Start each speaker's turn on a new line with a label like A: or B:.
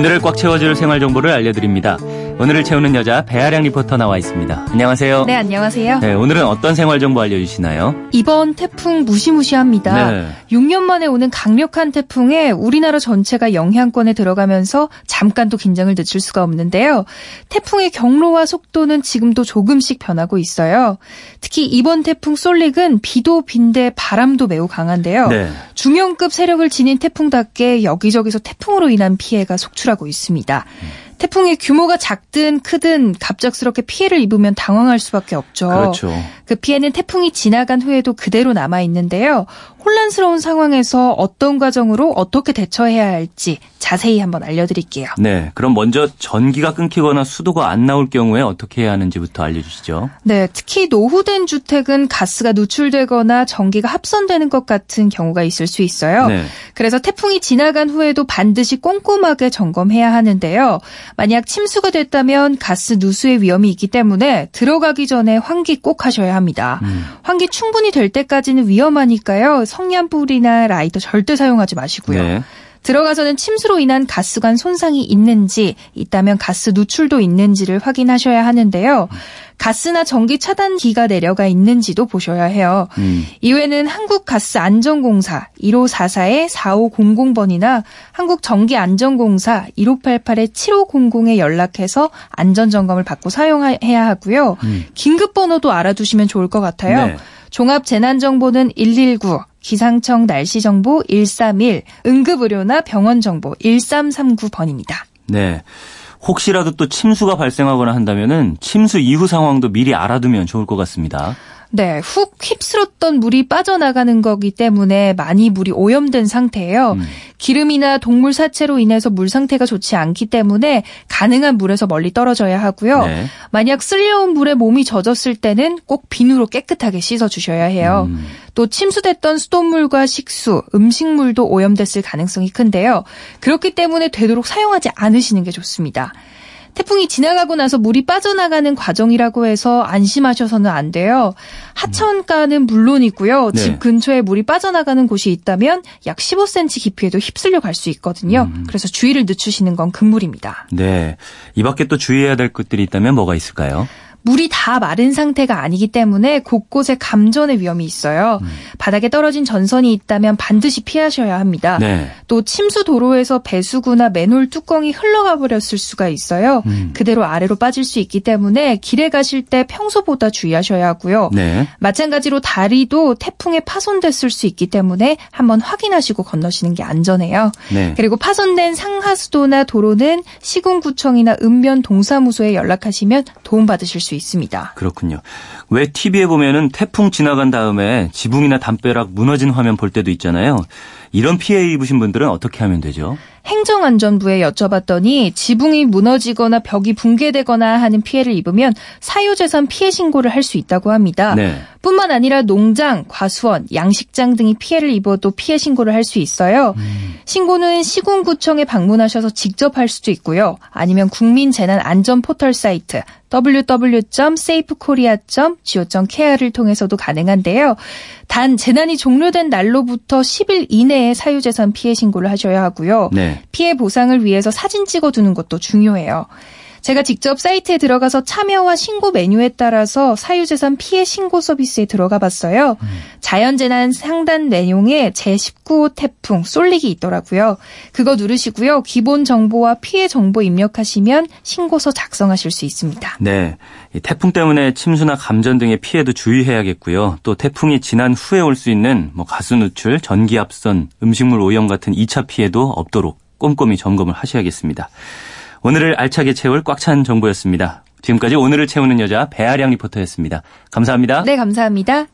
A: 오늘을 꽉 채워줄 생활 정보를 알려드립니다. 오늘을 채우는 여자 배아량 리포터 나와 있습니다. 안녕하세요.
B: 네, 안녕하세요.
A: 네, 오늘은 어떤 생활 정보 알려주시나요?
B: 이번 태풍 무시무시합니다.
A: 네.
B: 6년 만에 오는 강력한 태풍에 우리나라 전체가 영향권에 들어가면서 잠깐 또 긴장을 늦출 수가 없는데요. 태풍의 경로와 속도는 지금도 조금씩 변하고 있어요. 특히 이번 태풍 솔릭은 비도 빈데 바람도 매우 강한데요.
A: 네.
B: 중형급 세력을 지닌 태풍답게 여기저기서 태풍으로 인한 피해가 속출하고 있습니다. 태풍의 규모가 작든 크든 갑작스럽게 피해를 입으면 당황할 수밖에 없죠.
A: 그렇죠.
B: 그 피해는 태풍이 지나간 후에도 그대로 남아 있는데요. 혼란스러운 상황에서 어떤 과정으로 어떻게 대처해야 할지 자세히 한번 알려드릴게요.
A: 네, 그럼 먼저 전기가 끊기거나 수도가 안 나올 경우에 어떻게 해야 하는지부터 알려주시죠.
B: 네, 특히 노후된 주택은 가스가 누출되거나 전기가 합선되는 것 같은 경우가 있을 수 있어요.
A: 네.
B: 그래서 태풍이 지나간 후에도 반드시 꼼꼼하게 점검해야 하는데요. 만약 침수가 됐다면 가스 누수의 위험이 있기 때문에 들어가기 전에 환기 꼭 하셔야 합니다.
A: 음.
B: 환기 충분히 될 때까지는 위험하니까요. 성냥불이나 라이터 절대 사용하지 마시고요.
A: 네.
B: 들어가서는 침수로 인한 가스관 손상이 있는지, 있다면 가스 누출도 있는지를 확인하셔야 하는데요. 가스나 전기 차단기가 내려가 있는지도 보셔야 해요.
A: 음.
B: 이외에는 한국가스안전공사 1544-4500번이나 한국전기안전공사 1588-7500에 연락해서 안전점검을 받고 사용해야 하고요.
A: 음.
B: 긴급 번호도 알아두시면 좋을 것 같아요.
A: 네.
B: 종합재난정보는 119, 기상청 날씨정보 131, 응급의료나 병원정보 1339번입니다.
A: 네. 혹시라도 또 침수가 발생하거나 한다면은 침수 이후 상황도 미리 알아두면 좋을 것 같습니다.
B: 네, 훅 휩쓸었던 물이 빠져나가는 거기 때문에 많이 물이 오염된 상태예요.
A: 음.
B: 기름이나 동물 사체로 인해서 물 상태가 좋지 않기 때문에 가능한 물에서 멀리 떨어져야 하고요.
A: 네.
B: 만약 쓸려온 물에 몸이 젖었을 때는 꼭 비누로 깨끗하게 씻어 주셔야 해요.
A: 음.
B: 또 침수됐던 수돗물과 식수, 음식물도 오염됐을 가능성이 큰데요. 그렇기 때문에 되도록 사용하지 않으시는 게 좋습니다. 태풍이 지나가고 나서 물이 빠져나가는 과정이라고 해서 안심하셔서는 안 돼요. 하천가는 물론이고요.
A: 네.
B: 집 근처에 물이 빠져나가는 곳이 있다면 약 15cm 깊이에도 휩쓸려 갈 수 있거든요.
A: 음.
B: 그래서 주의를 늦추시는 건 금물입니다.
A: 네. 이 밖에 또 주의해야 될 것들이 있다면 뭐가 있을까요?
B: 물이 다 마른 상태가 아니기 때문에 곳곳에 감전의 위험이 있어요.
A: 음.
B: 바닥에 떨어진 전선이 있다면 반드시 피하셔야 합니다.
A: 네.
B: 또 침수 도로에서 배수구나 맨홀 뚜껑이 흘러가 버렸을 수가 있어요.
A: 음.
B: 그대로 아래로 빠질 수 있기 때문에 길에 가실 때 평소보다 주의하셔야 하고요.
A: 네.
B: 마찬가지로 다리도 태풍에 파손됐을 수 있기 때문에 한번 확인하시고 건너시는 게 안전해요.
A: 네.
B: 그리고 파손된 상하수도나 도로는 시군구청이나 읍면 동사무소에 연락하시면 도움받으실 수 있습니다.
A: 그렇군요. 왜 TV에 보면은 태풍 지나간 다음에 지붕이나 담벼락 무너진 화면 볼 때도 있잖아요. 이런 피해 입으신 분들은 어떻게 하면 되죠?
B: 행정안전부에 여쭤봤더니 지붕이 무너지거나 벽이 붕괴되거나 하는 피해를 입으면 사유재산 피해 신고를 할 수 있다고 합니다.
A: 네.
B: 뿐만 아니라 농장, 과수원, 양식장 등이 피해를 입어도 피해 신고를 할 수 있어요. 신고는 시군구청에 방문하셔서 직접 할 수도 있고요. 아니면 국민재난안전포털 사이트 www.safekorea.go.kr을 통해서도 가능한데요. 단 재난이 종료된 날로부터 10일 이내에 사유재산 피해 신고를 하셔야 하고요.
A: 네.
B: 피해 보상을 위해서 사진 찍어두는 것도 중요해요. 제가 직접 사이트에 들어가서 참여와 신고 메뉴에 따라서 사유재산 피해 신고 서비스에 들어가 봤어요. 자연재난 상단 내용에 제19호 태풍 쏠릭이 있더라고요. 그거 누르시고요. 기본 정보와 피해 정보 입력하시면 신고서 작성하실 수 있습니다.
A: 네. 이 태풍 때문에 침수나 감전 등의 피해도 주의해야겠고요. 또 태풍이 지난 후에 올 수 있는 뭐 가스 누출, 전기 합선, 음식물 오염 같은 2차 피해도 없도록 꼼꼼히 점검을 하셔야겠습니다. 오늘을 알차게 채울 꽉 찬 정보였습니다. 지금까지 오늘을 채우는 여자 배아량 리포터였습니다. 감사합니다.
B: 네, 감사합니다.